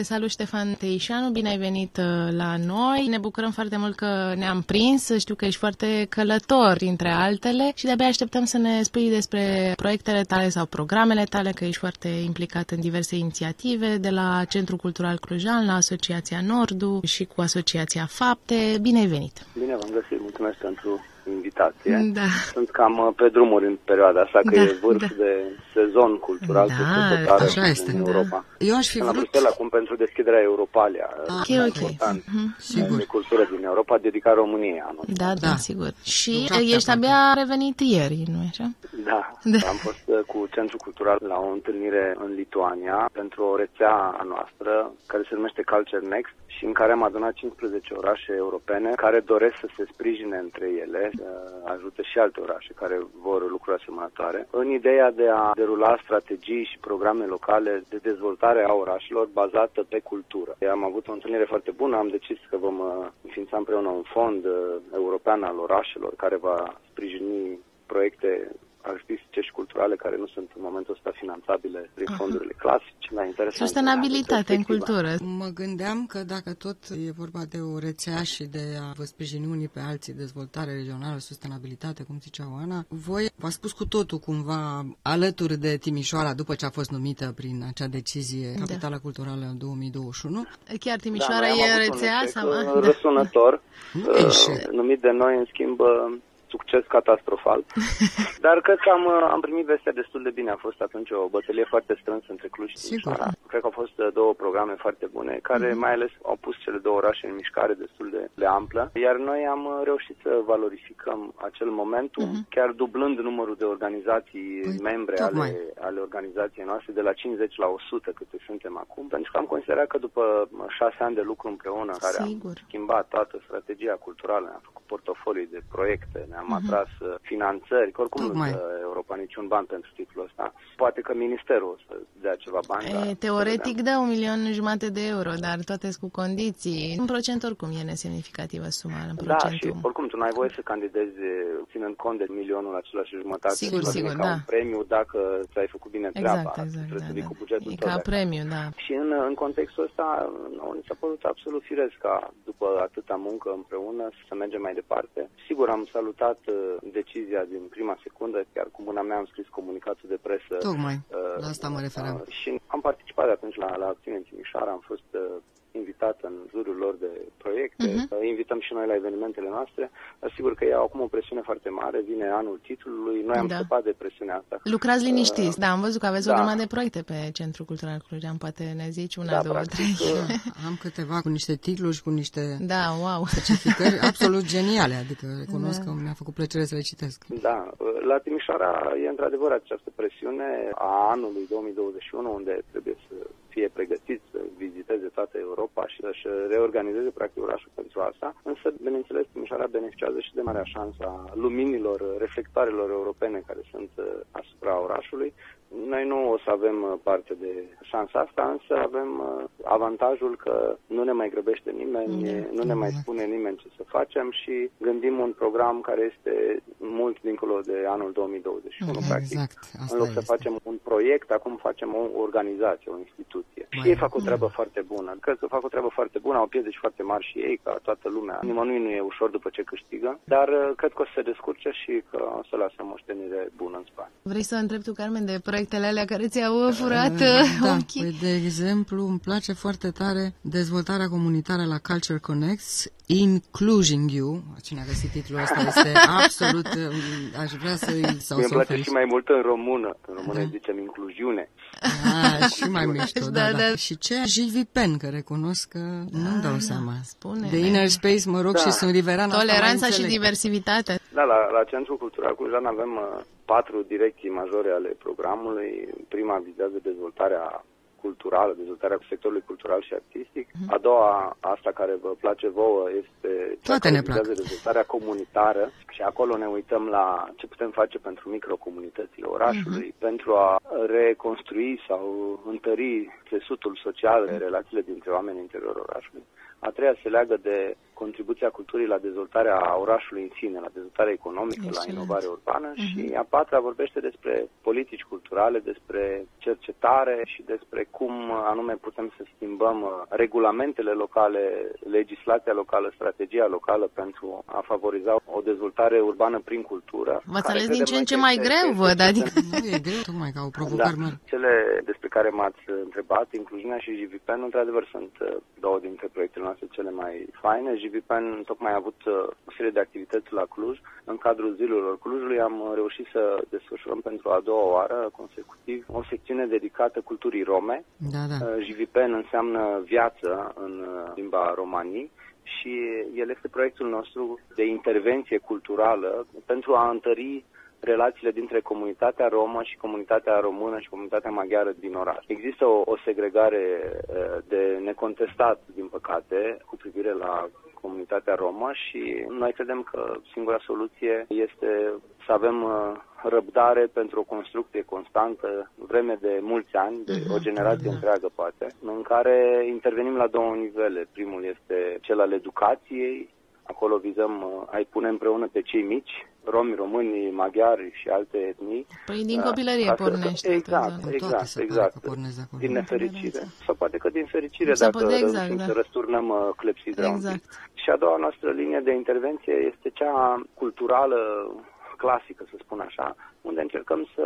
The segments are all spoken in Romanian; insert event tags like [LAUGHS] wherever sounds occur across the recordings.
Te salut, Ștefan Teișanu, bine ai venit uh, la noi. Ne bucurăm foarte mult că ne-am prins. Știu că ești foarte călător, între altele, și de-abia așteptăm să ne spui despre proiectele tale sau programele tale, că ești foarte implicat în diverse inițiative, de la Centrul Cultural Clujan, la Asociația Nordu și cu Asociația Fapte. Bine ai venit! Bine v-am găsit, mulțumesc pentru invitație. Da. Sunt cam uh, pe drumuri în perioada asta, că Da, e vârf da. de sezon cultural Da, de sărbătoare așa este, în da. Europa. Eu aș fi Sunt la vrut... Bruxelles acum pentru deschiderea Europalia, Ok, cel mai ok. important Mhm. Sigur. de cultură din Europa, dedicat României anul. Da, da, Da. sigur. Și Șapte ești aproape. abia revenit ieri, nu așa? Da, Da. am fost uh, cu Centrul Cultural la o întâlnire în Lituania pentru o rețea a noastră care se numește Culture Next și în care am adunat 15 orașe europene care doresc să se sprijine între ele, să ajute și alte orașe care vor lucruri asemănătoare, în ideea de a derula strategii și programe locale de dezvoltare a orașelor bazată pe cultură. Am avut o întâlnire foarte bună, am decis că vom uh, înființa împreună un fond uh, european al orașelor care va sprijini proiecte artistice și culturale care nu sunt în momentul ăsta finanțabile prin Aha. fondurile clasice. Da, interesant. Sustenabilitate în Perspectiva. cultură. Mă gândeam că dacă tot e vorba de o rețea și de a vă sprijini unii pe alții, dezvoltare regională, sustenabilitate, cum zicea Oana, voi v-ați spus cu totul cumva alături de Timișoara după ce a fost numită prin acea decizie Da. Capitala Culturală în 2021. Chiar Timișoara da, noi am e avut un rețea? eșec, Sau... uh, Ah, da. răsunător, Nu uh, eșec. numit de noi, în schimb, uh, succes catastrofal. [LAUGHS] Dar cred că am, uh, am primit vestea destul de bine. A fost atunci o bătălie foarte strânsă între Cluj și Sigur. Timișoara. Cred că au fost uh, două programe foarte bune, care Mhm. mai ales au pus cele două orașe în mișcare destul de, de amplă. Iar noi am uh, reușit să valorificăm acel momentum, chiar dublând numărul de organizații Mhm. Păi, membre tocmai. ale, ale organizației noastre de la 50 la 100 câte suntem acum. Pentru că am considerat că după mă, șase ani de lucru împreună, care am Sigur. schimbat toată strategia culturală, ne-am făcut portofolii de proiecte, ne-am atras uh, finanțări, că oricum Tocmai. nu dă Europa niciun ban pentru titlul ăsta. Poate că ministerul o să dea ceva bani. dar E, să teoretic vedem. dă un milion jumate de euro, dar toate sunt cu condiții. În procent oricum e nesemnificativă suma în Da, și procentul. oricum tu n-ai voie să candidezi ținând cont de milionul acela și jumătate. Sigur, Să sigur, vină ca da. un premiu dacă ți-ai făcut bine treaba. Exact, exact. Trebuie Da, să vii da. cu bugetul E tău ca de acasă. premiu, da. Și în, în contextul ăsta, nouă ni s-a părut absolut firesc ca după atâta muncă împreună să mergem mai departe. Sigur, am salutat uh, decizia din prima secundă, chiar cu mâna mea am scris comunicatul de presă. Tocmai, uh, la asta mă refeream. uh, și am participat de atunci la, la acțiune în Timișoara, am fost uh, invitat în jurul lor de proiecte, Mhm. uh, invităm și noi la evenimentele noastre, dar sigur că e acum o presiune foarte mare, vine anul titlului, noi am Da. scăpat de presiunea asta. Lucrați liniștiți. Da, am văzut că aveți o da. grămadă de proiecte pe Centrul Cultural Clujean. Poate ne zici una, Da, două, practic, trei. uh, Am câteva cu niște titluri și cu niște Da, wow. specificări [LAUGHS] absolut geniale, adică recunosc Da. că mi-a făcut plăcere să le citesc. Da, la Timișoara e într-adevăr această presiune a anului 2021 unde trebuie să fie pregătiți să viziteze toată Europa și să-și reorganizeze practic orașul pentru asta. Însă, bineînțeles, Timișoara beneficiază și de marea șansă a luminilor, reflectoarelor europene care sunt uh, asupra orașului. Noi nu o să avem uh, parte de șansa asta, însă avem uh, avantajul că nu ne mai grăbește nimeni, Da. nu ne mai Exact. spune nimeni ce să facem și gândim un program care este mult dincolo de anul 2021, Mhm, practic. exact, asta în loc să este. facem un proiect, acum facem o organizație, o instituție. Mai- Și ei fac o treabă foarte bună. Cred că fac o treabă foarte bună, au piedici foarte mari și ei, ca toată lumea. Nimănui nu e ușor după ce câștigă, dar uh, cred că o să se descurce și că o să lasă moștenire bună în spate. Vrei să întreb tu, Carmen, de proiectele alea care ți-au furat Uh, uh, da, ochii? păi, de exemplu, îmi place foarte tare dezvoltarea comunitară la Culture Connects, Including You. Cine a găsit titlul ăsta este [LAUGHS] absolut, um, aș vrea să-i sau Mie să îmi place oferi. și mai mult în română. În română Da. îi zicem incluziune. Ah, și mai mișto, da, Da, da, da. Și ce Gilles Pen, că recunosc că nu-mi dau da, seama. spune, De mai- Inner Space, mă rog, Da. și sunt riveran. asta mai Toleranța și înțeleg. diversitatea. Da, la, la Centrul Cultural Clujan avem uh, patru direcții majore ale programului. Prima vizează dezvoltarea culturală, dezvoltarea sectorului cultural și artistic. A doua, asta care vă place vouă, este cea Toate care ne plac. vizează dezvoltarea comunitară și acolo ne uităm la ce putem face pentru microcomunitățile orașului, pentru a reconstrui sau întări țesutul social, relațiile dintre oameni în interiorul orașului. A treia se leagă de contribuția culturii la dezvoltarea orașului în sine, la dezvoltarea economică, la Excelent. inovare urbană și a patra vorbește despre politici culturale, despre cercetare și despre cum anume putem să schimbăm uh, regulamentele locale, legislația locală, strategia locală pentru a favoriza o dezvoltare urbană prin cultură. V-ați care ales din credem ce în noi ce că mai este- greu, este văd, cel adică... Nu e greu, tocmai ca o provocare da. mare. Cele despre care m-ați întrebat, Incluziunea și JVPN, într-adevăr sunt uh, două dintre proiectele noastre cele mai faine. JVPN tocmai a avut uh, o serie de activități la Cluj. În cadrul zilelor Clujului am uh, reușit să desfășurăm pentru a doua oară consecutiv o secțiune dedicată culturii rome. Da, da. Uh, JVPN înseamnă viață în uh, limba romanii și el este proiectul nostru de intervenție culturală pentru a întări relațiile dintre comunitatea romă și comunitatea română și comunitatea maghiară din oraș. Există o, o segregare uh, de necontestat, din păcate, cu privire la comunitatea romă și noi credem că singura soluție este să avem uh, răbdare pentru o construcție constantă, vreme de mulți ani, de o generație da. întreagă poate, în care intervenim la două nivele. Primul este cel al educației, acolo vizăm uh, a-i pune împreună pe cei mici, romi, români, maghiari și alte etnii. Păi din Uh, copilărie ca să- pornește toată Exact, zona. Toate exact, se pare exact. că pornesc de acolo. Din nefericire. Sau poate că din fericire, Sau dacă poate- exact, reușim da. să răsturnăm uh, clepsidra un pic. Exact. Și a doua noastră linie de intervenție este cea culturală clasică, să spun așa, unde încercăm să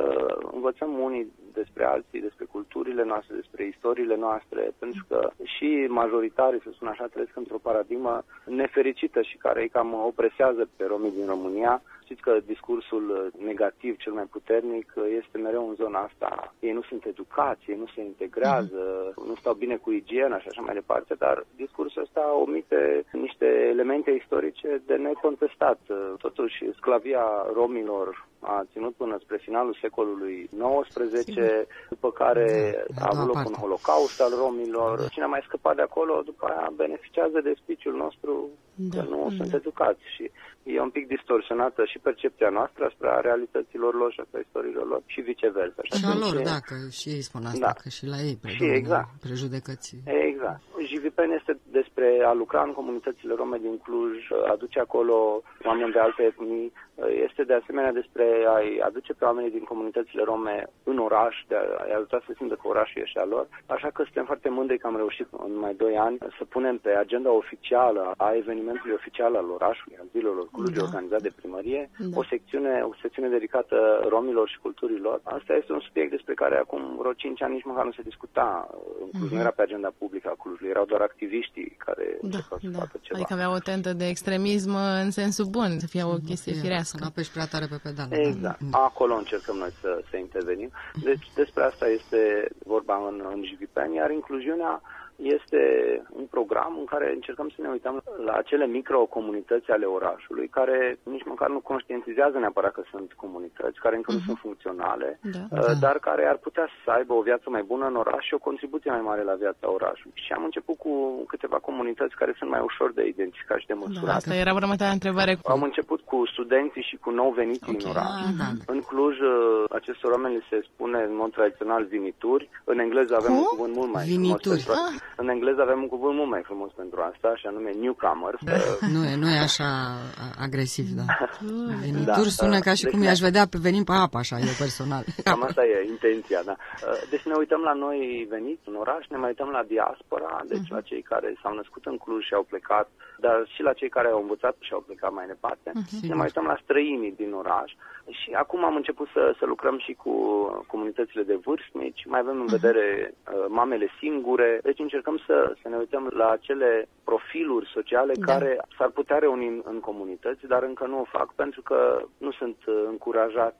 învățăm unii despre alții, despre culturile noastre, despre istoriile noastre, pentru că și majoritarii, să spun așa, trăiesc într-o paradigmă nefericită și care îi cam opresează pe romii din România. Știți că discursul negativ cel mai puternic este mereu în zona asta. Ei nu sunt educați, ei nu se integrează, nu stau bine cu igiena și așa mai departe, dar discursul ăsta omite niște elemente istorice de necontestat. Totuși, sclavia romilor a ținut până spre finalul secolului XIX, după care Da, a a avut doua loc parte. un holocaust al romilor. Cine a mai scăpat de acolo, după aia beneficiază de spiciul nostru Da, că nu da. sunt educați și e un pic distorsionată și percepția noastră asupra realităților lor și asupra istoriilor lor și viceversa. Și a atunci lor, e- da, că și ei spun asta, Da. că și la ei Și predomină exact. prejudecății. Exact. JVPN este despre a lucra în comunitățile rome din Cluj, aduce acolo oameni de alte etnii, este de asemenea despre a-i aduce pe oamenii din comunitățile rome în oraș, de a-i ajuta să simtă că orașul e și al lor. Așa că suntem foarte mândri că am reușit în mai doi ani să punem pe agenda oficială a evenimentului oficial al orașului, al zilelor Cluj, Da. organizat de primărie, Da. o secțiune, o secțiune dedicată romilor și culturilor. Asta este un subiect despre care acum vreo 5 ani nici măcar nu se discuta. În Cluj nu era pe agenda publică a Clujului, erau doar activiștii care Da, încercau să da. facă ceva. Adică avea o tentă de extremism în sensul bun, să fie o chestie Să firească. nu apeși prea tare pe pedală. Exact. Da. Acolo încercăm noi să, să intervenim. Deci despre asta este vorba în, în JVPN, iar incluziunea este un program în care încercăm să ne uităm la acele microcomunități ale orașului, care nici măcar nu conștientizează neapărat că sunt comunități, care încă nu sunt funcționale, Da. uh, dar care ar putea să aibă o viață mai bună în oraș și o contribuție mai mare la viața orașului. Și am început cu câteva comunități care sunt mai ușor de identificat și de Da, măsurat. asta era următoarea întrebare. Am început cu studenții și cu nou veniți Ok, în oraș. ah, da. În Cluj, uh, acestor oameni li se spune în mod tradițional vinituri. În engleză avem Cum? un cuvânt mult mai Vinituri. frumos pentru Ah. În engleză avem un cuvânt mult mai frumos pentru asta, și anume newcomers. Uh, Nu e, nu e așa a- agresiv, da. Da, Venituri sună ca și deci cum ne- i-aș vedea pe venim pe apă, așa, eu personal. [LAUGHS] Cam asta e intenția, da. Uh, Deci ne uităm la noi veniți în oraș, ne mai uităm la diaspora, deci la cei care s-au născut în Cluj și au plecat, dar și la cei care au învățat și au plecat mai departe. Ne mai uităm la străinii din oraș. Și acum am început să, să lucrăm și cu comunitățile de vârstnici, mai avem în vedere uh, mamele singure, deci încercăm să, să ne uităm la acele profiluri sociale Da. care s-ar putea reuni în, în comunități, dar încă nu o fac pentru că nu sunt uh, încurajați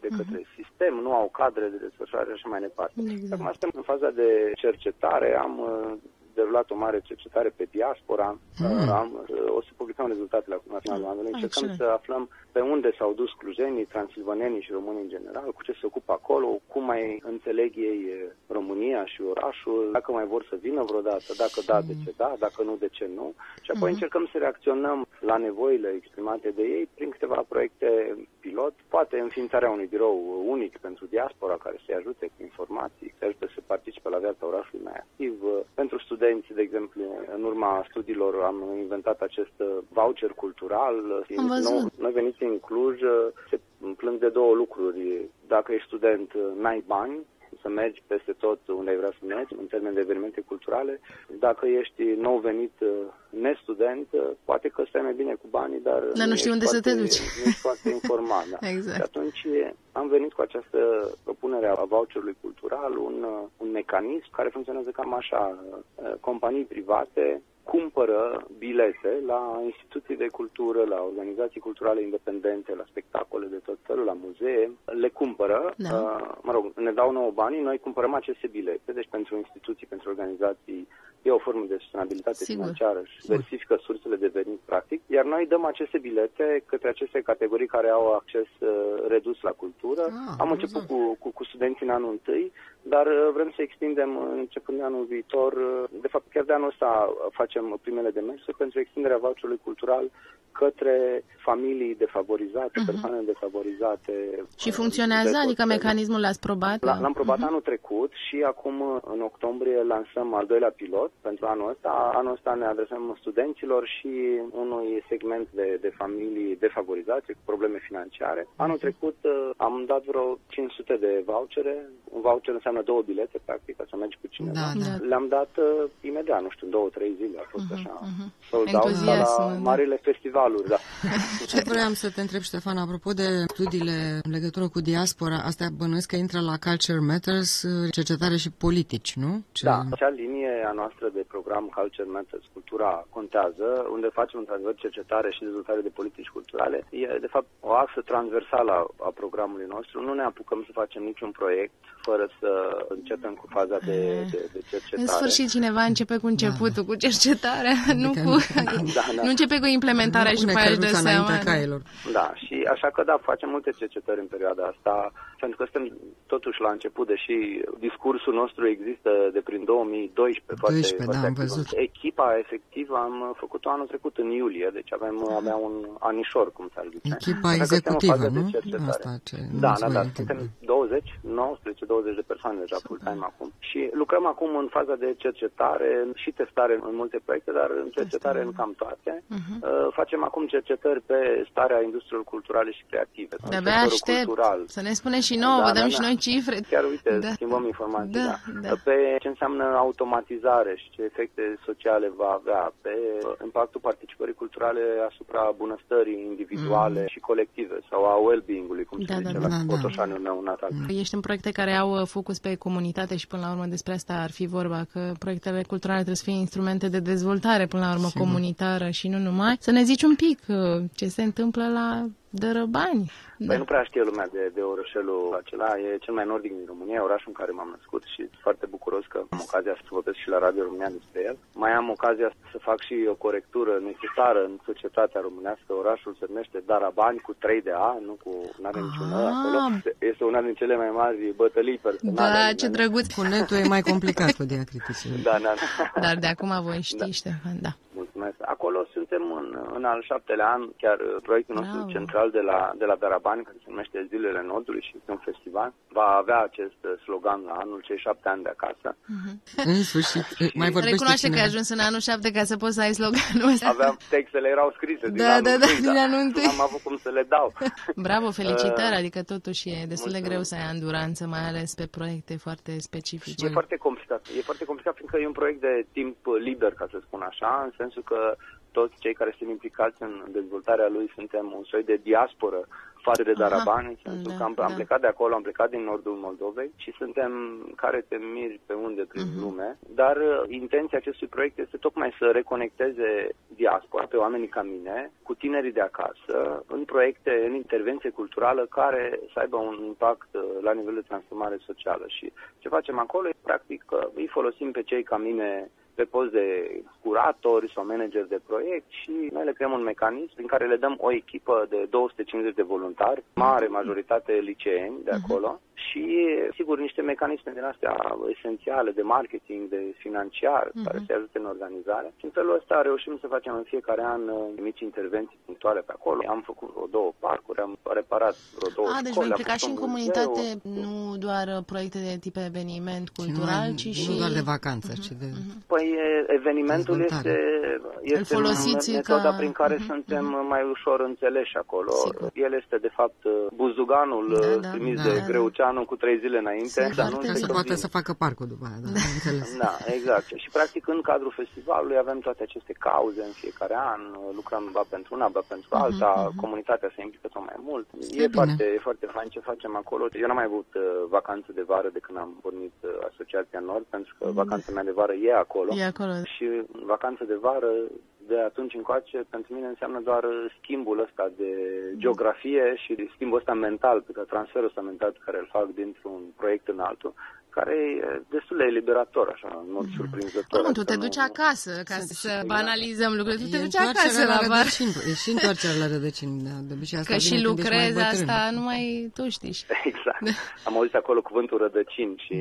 de către sistem, nu au cadre de desfășurare și așa mai departe. Exact. Acum suntem în faza de cercetare, am uh, derulat derulat o mare cercetare pe diaspora. Mm. Am, o să publicăm rezultatele acum la finalul anului. Ah, Încercăm excelent. să aflăm pe unde s-au dus clujenii, transilvanenii și românii în general, cu ce se ocupă acolo, cum mai înțeleg ei eh, România și orașul, dacă mai vor să vină vreodată, dacă da, de ce da, dacă nu, de ce nu. Și apoi încercăm să reacționăm la nevoile exprimate de ei prin câteva proiecte pilot, poate înființarea unui birou unic pentru diaspora care să-i ajute cu informații, să ajute să participe la viața orașului mai activ. Pentru studenți, de exemplu, în urma studiilor am inventat acest uh, voucher cultural. Am văzut. Nou- Noi veniți în Cluj, uh, se plâng de două lucruri. Dacă ești student, uh, n-ai bani, să mergi peste tot unde ai vrea să mergi, în termen de evenimente culturale. Dacă ești nou venit uh, nestudent, uh, poate că stai mai bine cu banii, dar, Dar nu știi ești unde să te foarte- duci. Nu ești foarte informat. Da. [LAUGHS] Exact. Și atunci eh, am venit cu această propunere a voucherului cultural, un, uh, un mecanism care funcționează cam așa. Uh, Companii private cumpără bilete la instituții de cultură, la organizații culturale independente, la spectacole de tot felul, la muzee, le cumpără, Da. uh, mă rog, ne dau nouă banii, noi cumpărăm aceste bilete, deci pentru instituții, pentru organizații, e o formă de sustenabilitate Sigur. financiară și diversifică sursele de venit, practic, iar noi dăm aceste bilete către aceste categorii care au acces uh, redus la cultură. Ah, Am început cu, cu, cu studenții în anul întâi, dar uh, vrem să extindem uh, începând de anul viitor. uh, De fapt, chiar de anul ăsta uh, facem primele demersuri pentru extinderea voucherului cultural către familii defavorizate, persoane defavorizate. Mhm. Și uh, funcționează? de tot Adică felul. mecanismul l-ați probat? La- L-am probat anul trecut și acum în octombrie lansăm al doilea pilot pentru anul ăsta. Anul ăsta ne adresăm studenților și unui segment de, de familii defavorizate cu probleme financiare. Anul trecut uh, am dat vreo 500 de vouchere. Un voucher înseamnă două bilete, practic, ca să mergi cu cineva. Da, da. Le-am dat uh, imediat, nu știu, în două, trei zile a fost așa. Sold out ca Entuziasm, la da. marile festivaluri, da. Ce vreau să te întreb, Ștefan, apropo de studiile în legătură cu diaspora, astea bănuiesc că intră la Culture Matters, cercetare și politici, nu? Ce... Da, acea linie a noastră de program Culture Matters, Cultura Contează, unde facem într-adevăr cercetare și dezvoltare de politici culturale, e de fapt o axă transversală a, a programului nostru. Nu ne apucăm să facem niciun proiect fără să începem cu faza de, de, de cercetare. În sfârșit cineva începe cu începutul, cu cercetarea, nu Adică cu... nu- [LAUGHS] Da, da. Nu începe cu implementarea și Pune după aia își dă căruța seama. înaintea cailor. Da, și așa că da, facem multe cercetări în perioada asta, pentru că suntem totuși la început, deși discursul nostru există de prin 2012, foarte, 12, foarte da, am activ. văzut. Echipa efectivă am făcut-o anul trecut în iulie, deci avem abia un anișor, cum s-ar zice. Echipa Așa că suntem în executivă, fază de nu? cercetare. Asta ce Da, nu-ți da, voi da, întreb. suntem 20, 19-20 de persoane deja full-time acum. Și lucrăm acum în faza de cercetare și testare în multe proiecte, dar în cercetare în cam toate. Mhm. Uh, Facem acum cercetări pe starea industriilor culturale și creative. în De-abia sectorul aștept cultural. să ne spuneți și nouă, Da, vă dăm da, și da. noi cifre. Chiar uite, Da. schimbăm informații, Da, da, da. Pe ce înseamnă automatizare și ce efecte sociale va avea, pe impactul participării culturale asupra bunăstării individuale și colective sau a well-being-ului, cum Da, se da, zice da, la da. Botoșanul meu natal. Ești în proiecte care au uh, focus pe comunitate și până la urmă despre asta ar fi vorba, că proiectele culturale trebuie să fie instrumente de dezvoltare până la urmă Sigur. comunitară și nu numai. Să ne zici un pic uh, ce se întâmplă la Dărăbani. Păi nu prea știe lumea de, de orășelul acela, e cel mai nordic din România, orașul în care m-am născut și sunt foarte bucuros că am ocazia să vorbesc și la Radio România despre el. Mai am ocazia să fac și o corectură necesară în societatea românească. Orașul se numește Darabani cu 3 de A, nu cu, nu are niciun A Ah. acolo. Este una din cele mai mari bătălii personale. Da, ale ce mele. drăguț. Cu netul e mai complicat cu diacriticile. Da, da, da. Dar de acum voi știi, Ștefan, da. Mulțumesc. Acolo suntem în, în al șaptelea an, chiar uh, proiectul nostru Bravo. central de la, de la Darabani, care se numește Zilele Nordului și este un festival, va avea acest uh, slogan la anul cei șapte ani de acasă. În sfârșit, [LAUGHS] mai vorbește Recunoaște că cineva. ai ajuns în anul 7 ca să poți să ai sloganul ăsta. Aveam textele erau scrise din Da, anul da, da, întâi, din dar anul întâi. N-am avut cum să le dau. [LAUGHS] Bravo, felicitări, Uh, adică totuși e destul de mulțumesc. greu să ai anduranță, mai ales pe proiecte foarte specifice. E foarte complicat. E foarte complicat fiindcă e un proiect de timp liber, ca să spun așa, în sensul că toți cei care sunt implicați în dezvoltarea lui suntem un soi de diasporă față de Aha, Darabani, în sensul da, că am, am da. plecat de acolo, am plecat din nordul Moldovei și suntem care te miri pe unde prin Mhm. lume, dar uh, intenția acestui proiect este tocmai să reconecteze diaspora pe oamenii ca mine, cu tinerii de acasă, în proiecte, în intervenție culturală care să aibă un impact uh, la nivel de transformare socială. Și ce facem acolo e practic că îi folosim pe cei ca mine pe post de curatori sau manager de proiect și noi le creăm un mecanism prin care le dăm o echipă de 250 de voluntari, mare majoritate liceeni de acolo, și, sigur, niște mecanisme din astea esențiale de marketing, de financiar, uh-huh. care să ajute în organizare. Și în felul ăsta reușim să facem în fiecare an uh, mici intervenții punctuale pe acolo. Am făcut vreo două parcuri, am reparat vreo două A, deci vă implicați și în comunitate, nu doar uh, proiecte de tip eveniment cultural, ci și... Nu doar de vacanță, uh-huh. ci de... Uh-huh. Păi evenimentul este, este folosiți metoda ca... prin care uh-huh. suntem uh-huh. mai ușor înțeleși acolo. Sigur. El este, de fapt, buzuganul da, da, trimis da, de da, Greuceanu anul cu trei zile înainte. Să dar nu ca să poată să facă parcul după aia, da, da. înțeles. Da, exact. Și practic în cadrul festivalului avem toate aceste cauze în fiecare an, lucrăm ba pentru una, ba pentru mhm, alta, uh-huh, comunitatea se implică tot mai mult. E, e foarte, e foarte fain ce facem acolo. Eu n-am mai avut uh, vacanță de vară de când am pornit uh, Asociația Nord, pentru că mm. vacanța mea de vară e acolo. E acolo. Și vacanță de vară de atunci încoace, pentru mine înseamnă doar schimbul ăsta de geografie și schimbul ăsta mental, pe care transferul ăsta mental pe care îl fac dintr-un proiect în altul, care e destul de eliberator, așa, în mod mm. surprinzător. Nu, tu te duci nu... acasă, ca să, să banalizăm lucrurile. Tu te duci acasă la, la bar. E și întoarcerea la rădăcini. Da, de obicei asta Că și lucrezi asta, numai tu știi. [LAUGHS] Exact. Am auzit acolo cuvântul rădăcini și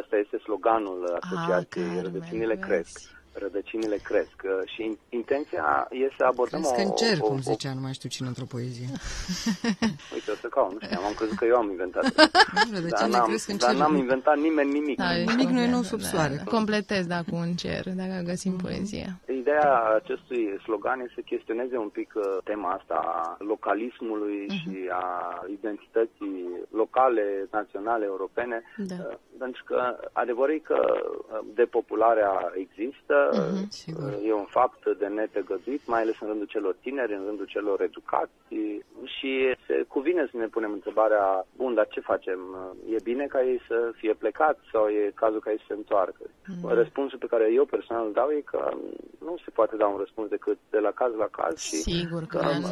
asta este sloganul ah, asociației Rădăcinile Cresc rădăcinile cresc și intenția este să abordăm cresc o... în cer, o, cum zicea, nu mai știu cine într-o poezie. [LAUGHS] Uite, o să caut, nu știu, am crezut că eu am inventat. [LAUGHS] dar n-am, cresc în dar n-am inventat nimeni nimic. Da, nimic nu e nou sub soare. Da, completez, da, cu un cer, dacă găsim mm. poezia. Ideea acestui slogan este să chestioneze un pic uh, tema asta a localismului mm-hmm. și a identității locale, naționale, europene, da. Uh, pentru că adevărul e că uh, depopularea există, uh-huh, e un fapt de netăgăduit, mai ales în rândul celor tineri, în rândul celor educați și se cuvine să ne punem întrebarea, bun, dar ce facem? E bine ca ei să fie plecați sau e cazul ca ei să se întoarcă? Uh-huh. Răspunsul pe care eu personal îl dau e că nu se poate da un răspuns decât de la caz la caz și Sigur că, că, nu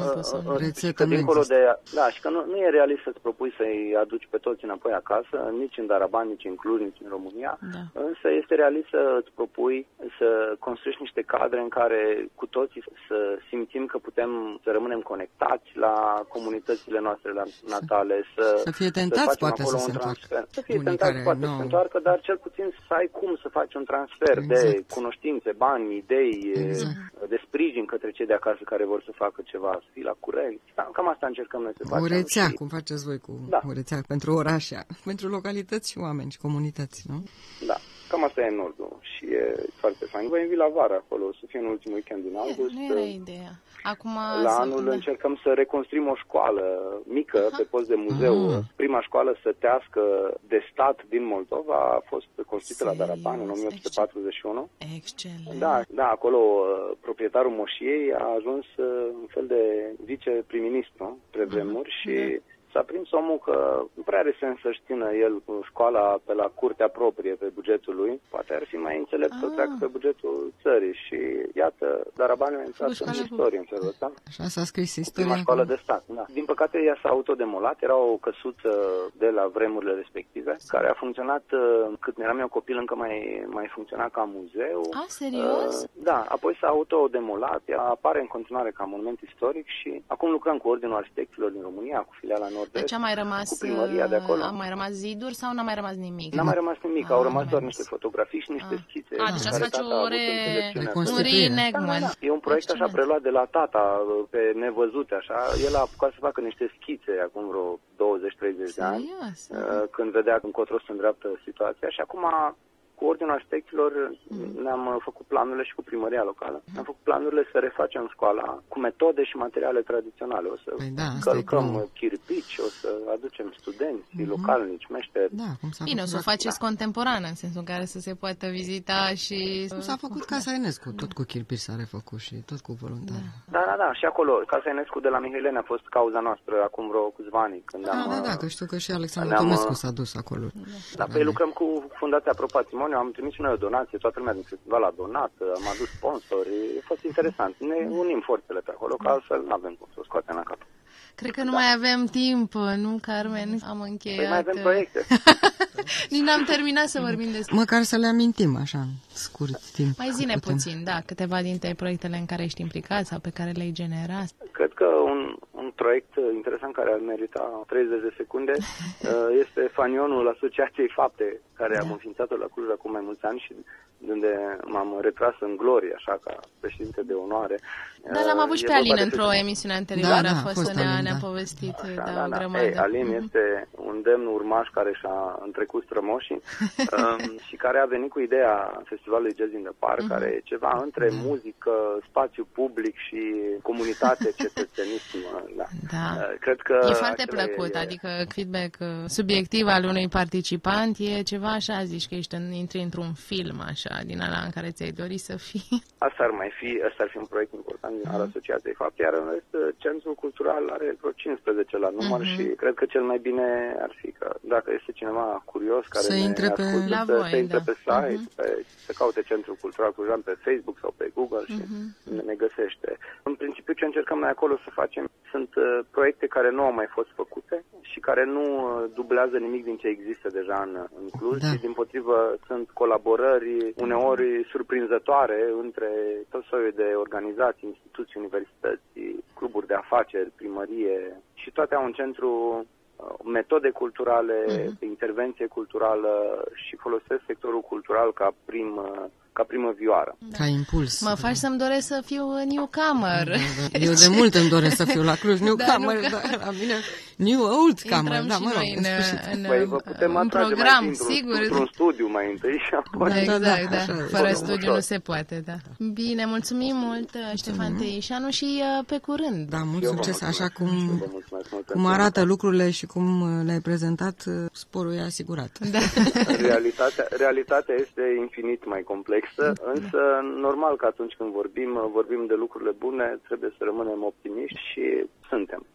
uh, uh, că dincolo de, da, și că nu, nu e realist să-ți propui să-i aduci pe toți înapoi acasă, nici în Daraban, nici în Cluj, nici în România, da. însă este realist să-ți propui să construiești niște cadre în care cu toții să simțim că putem să rămânem conectați la comunitățile noastre natale, să, să fie tentați să poate să se întoarcă. Să fie tentați poate să se întoarcă, dar cel puțin să ai cum să faci un transfer exact. de cunoștințe, bani, idei, exact. de sprijin către cei de acasă care vor să facă ceva, să fii la curent. Da, cam asta încercăm noi să facem. O rețea, și... cum faceți voi cu da. o rețea pentru orașe, pentru localități și oameni și comunități, nu? Da. Cam asta e în nordul și e foarte fain. Vă invit la vară acolo, să fie în ultimul weekend din august. Nu era ideea. Acum la anul da. încercăm să reconstruim o școală mică Aha. pe post de muzeu. Ah. Prima școală sătească de stat din Moldova a fost construită la Daraban în 1841. Excelent. Da, da, acolo uh, proprietarul moșiei a ajuns uh, un fel de vice-prim-ministru pe vremuri și da s-a prins omul că nu prea are sens să-și țină el cu școala pe la curtea proprie pe bugetul lui. Poate ar fi mai înțelept ah. să treacă pe bugetul țării și iată, Darabaniu a intrat în istorie în felul ăsta. Așa s-a scris istoria. Prima școală de stat, da. Din păcate ea s-a autodemolat, era o căsuță de la vremurile respective, care a funcționat uh, cât eram eu copil încă mai, mai funcționa ca muzeu. Ah, serios? Uh, da, apoi s-a autodemolat, ea apare în continuare ca monument istoric și acum lucrăm cu Ordinul Arhitecților din România, cu filiala nord deci a mai rămas, cu primăria de acolo. A mai rămas ziduri sau n-a mai rămas nimic? N-a mai rămas nimic, a, au rămas doar niște fotografii și niște ah. schițe. A, deci ați face o re... un reenactment. Da, da, da. E un proiect așa preluat de la tata, pe nevăzute, așa. El a apucat să facă niște schițe acum vreo 20-30 de ani, uh, când vedea încotro se îndreaptă situația și acum cu Ordinul Arhitecților mm. ne-am uh, făcut planurile și cu primăria locală. Mm. Ne-am făcut planurile să refacem școala cu metode și materiale tradiționale. O să păi da, călcăm chirpici, o să aducem studenți, mm-hmm. localnici, meșteri. Da, cum s-a Bine, o să o faceți da. contemporană, în sensul în care să se poată vizita și... Cum s-a făcut Casa Enescu, tot cu chirpici s-a refăcut și tot cu voluntari. Da, da, da, și acolo, Casa Enescu de la Mihailene a fost cauza noastră acum vreo câțiva ani. Când da, am, da, da, că știu că și Alexandru Tomescu uh, s-a dus acolo. Da, păi lucrăm cu Fundația Pro Patrimoniu patrimoniu, am trimis și noi o donație, toată lumea din festival a donat, am adus sponsori, a fost interesant. Ne unim forțele pe acolo, că altfel nu avem cum să o scoatem la cap. Cred că nu mai avem timp, nu, Carmen? Am încheiat. Păi mai avem proiecte. [LAUGHS] Nici n-am terminat să vorbim despre... Măcar să le amintim așa, în scurt timp. Mai zine putem. puțin, da, câteva dintre proiectele în care ești implicat sau pe care le-ai generat. Cred că un, un proiect interesant care ar merita 30 de secunde [LAUGHS] uh, este fanionul Asociației Fapte, care am înființat-o la Cluj acum mai mulți ani și de unde m-am retras în glorie, așa, ca președinte de onoare. Da, l-am avut Uh, și e pe vorba Alin de într-o emisiune anterioară, Da, da, a a fost, fost ne-a, Alin, ne-a da. povestit Așa, da, da, o da. grămadă. Ei, Alin Mhm. este un demn urmaș care și-a întrecut strămoșii [LAUGHS] um, și care a venit cu ideea Festivalului Jazz in the Park, Mhm. care e ceva între muzică, spațiu public și comunitate, [LAUGHS] cetățenism. Da. Da. Uh, Cred că E foarte acela plăcut, e, adică feedback uh, subiectiv al unui participant e ceva așa, zici că ești în, intri într-un film așa, din ala în care ți-ai dori să fii. [LAUGHS] Asta ar mai fi, asta ar fi un proiect important al Asociației Fapt, iar în rest, Centrul Cultural are vreo 15 la număr Mhm. și cred că cel mai bine ar fi că dacă este cineva curios care Să ne intre pe- ascultă, La să, voi, să intre da. pe site, pe, să caute Centrul Cultural Clujan pe Facebook sau pe Google și Mhm. ne, ne găsește. În principiu ce încercăm noi acolo să facem sunt uh, proiecte care nu au mai fost făcute și care nu uh, dublează nimic din ce există deja în, în Cluj, Da. și din potrivă sunt colaborări uneori surprinzătoare între tot soiul de organizații, instituții, universități, cluburi de afaceri, primărie și toate au un centru uh, metode culturale, intervenție culturală și folosesc sectorul cultural ca prim, uh, ca primă vioară. Ca impuls. Mă faci să-mi doresc să fiu newcomer. Eu de mult îmi doresc să fiu la Cluj, New Da, Camera, nu- dar la mine New Old Camera, Intrăm da, și mă rog, noi în în, sfârșit. în, Păi vă putem în atrage program, mai într-un, sigur. într-un studiu mai întâi și apoi... Da, Da, exact, da, da. așa e. Fără Ușor, studiu ușor. nu se poate, da. Bine, mulțumim mult, Ștefan Teișanu, și uh, pe curând. Da, mult Eu vă succes, mulțumesc. așa cum, Eu vă mulțumesc mult cum pentru arată lucrurile și cum uh, le-ai prezentat, uh, sporul e asigurat. Da. [LAUGHS] Realitatea, realitatea este infinit mai complexă, însă normal că atunci când vorbim, vorbim de lucrurile bune, trebuie să rămânem optimiști și suntem.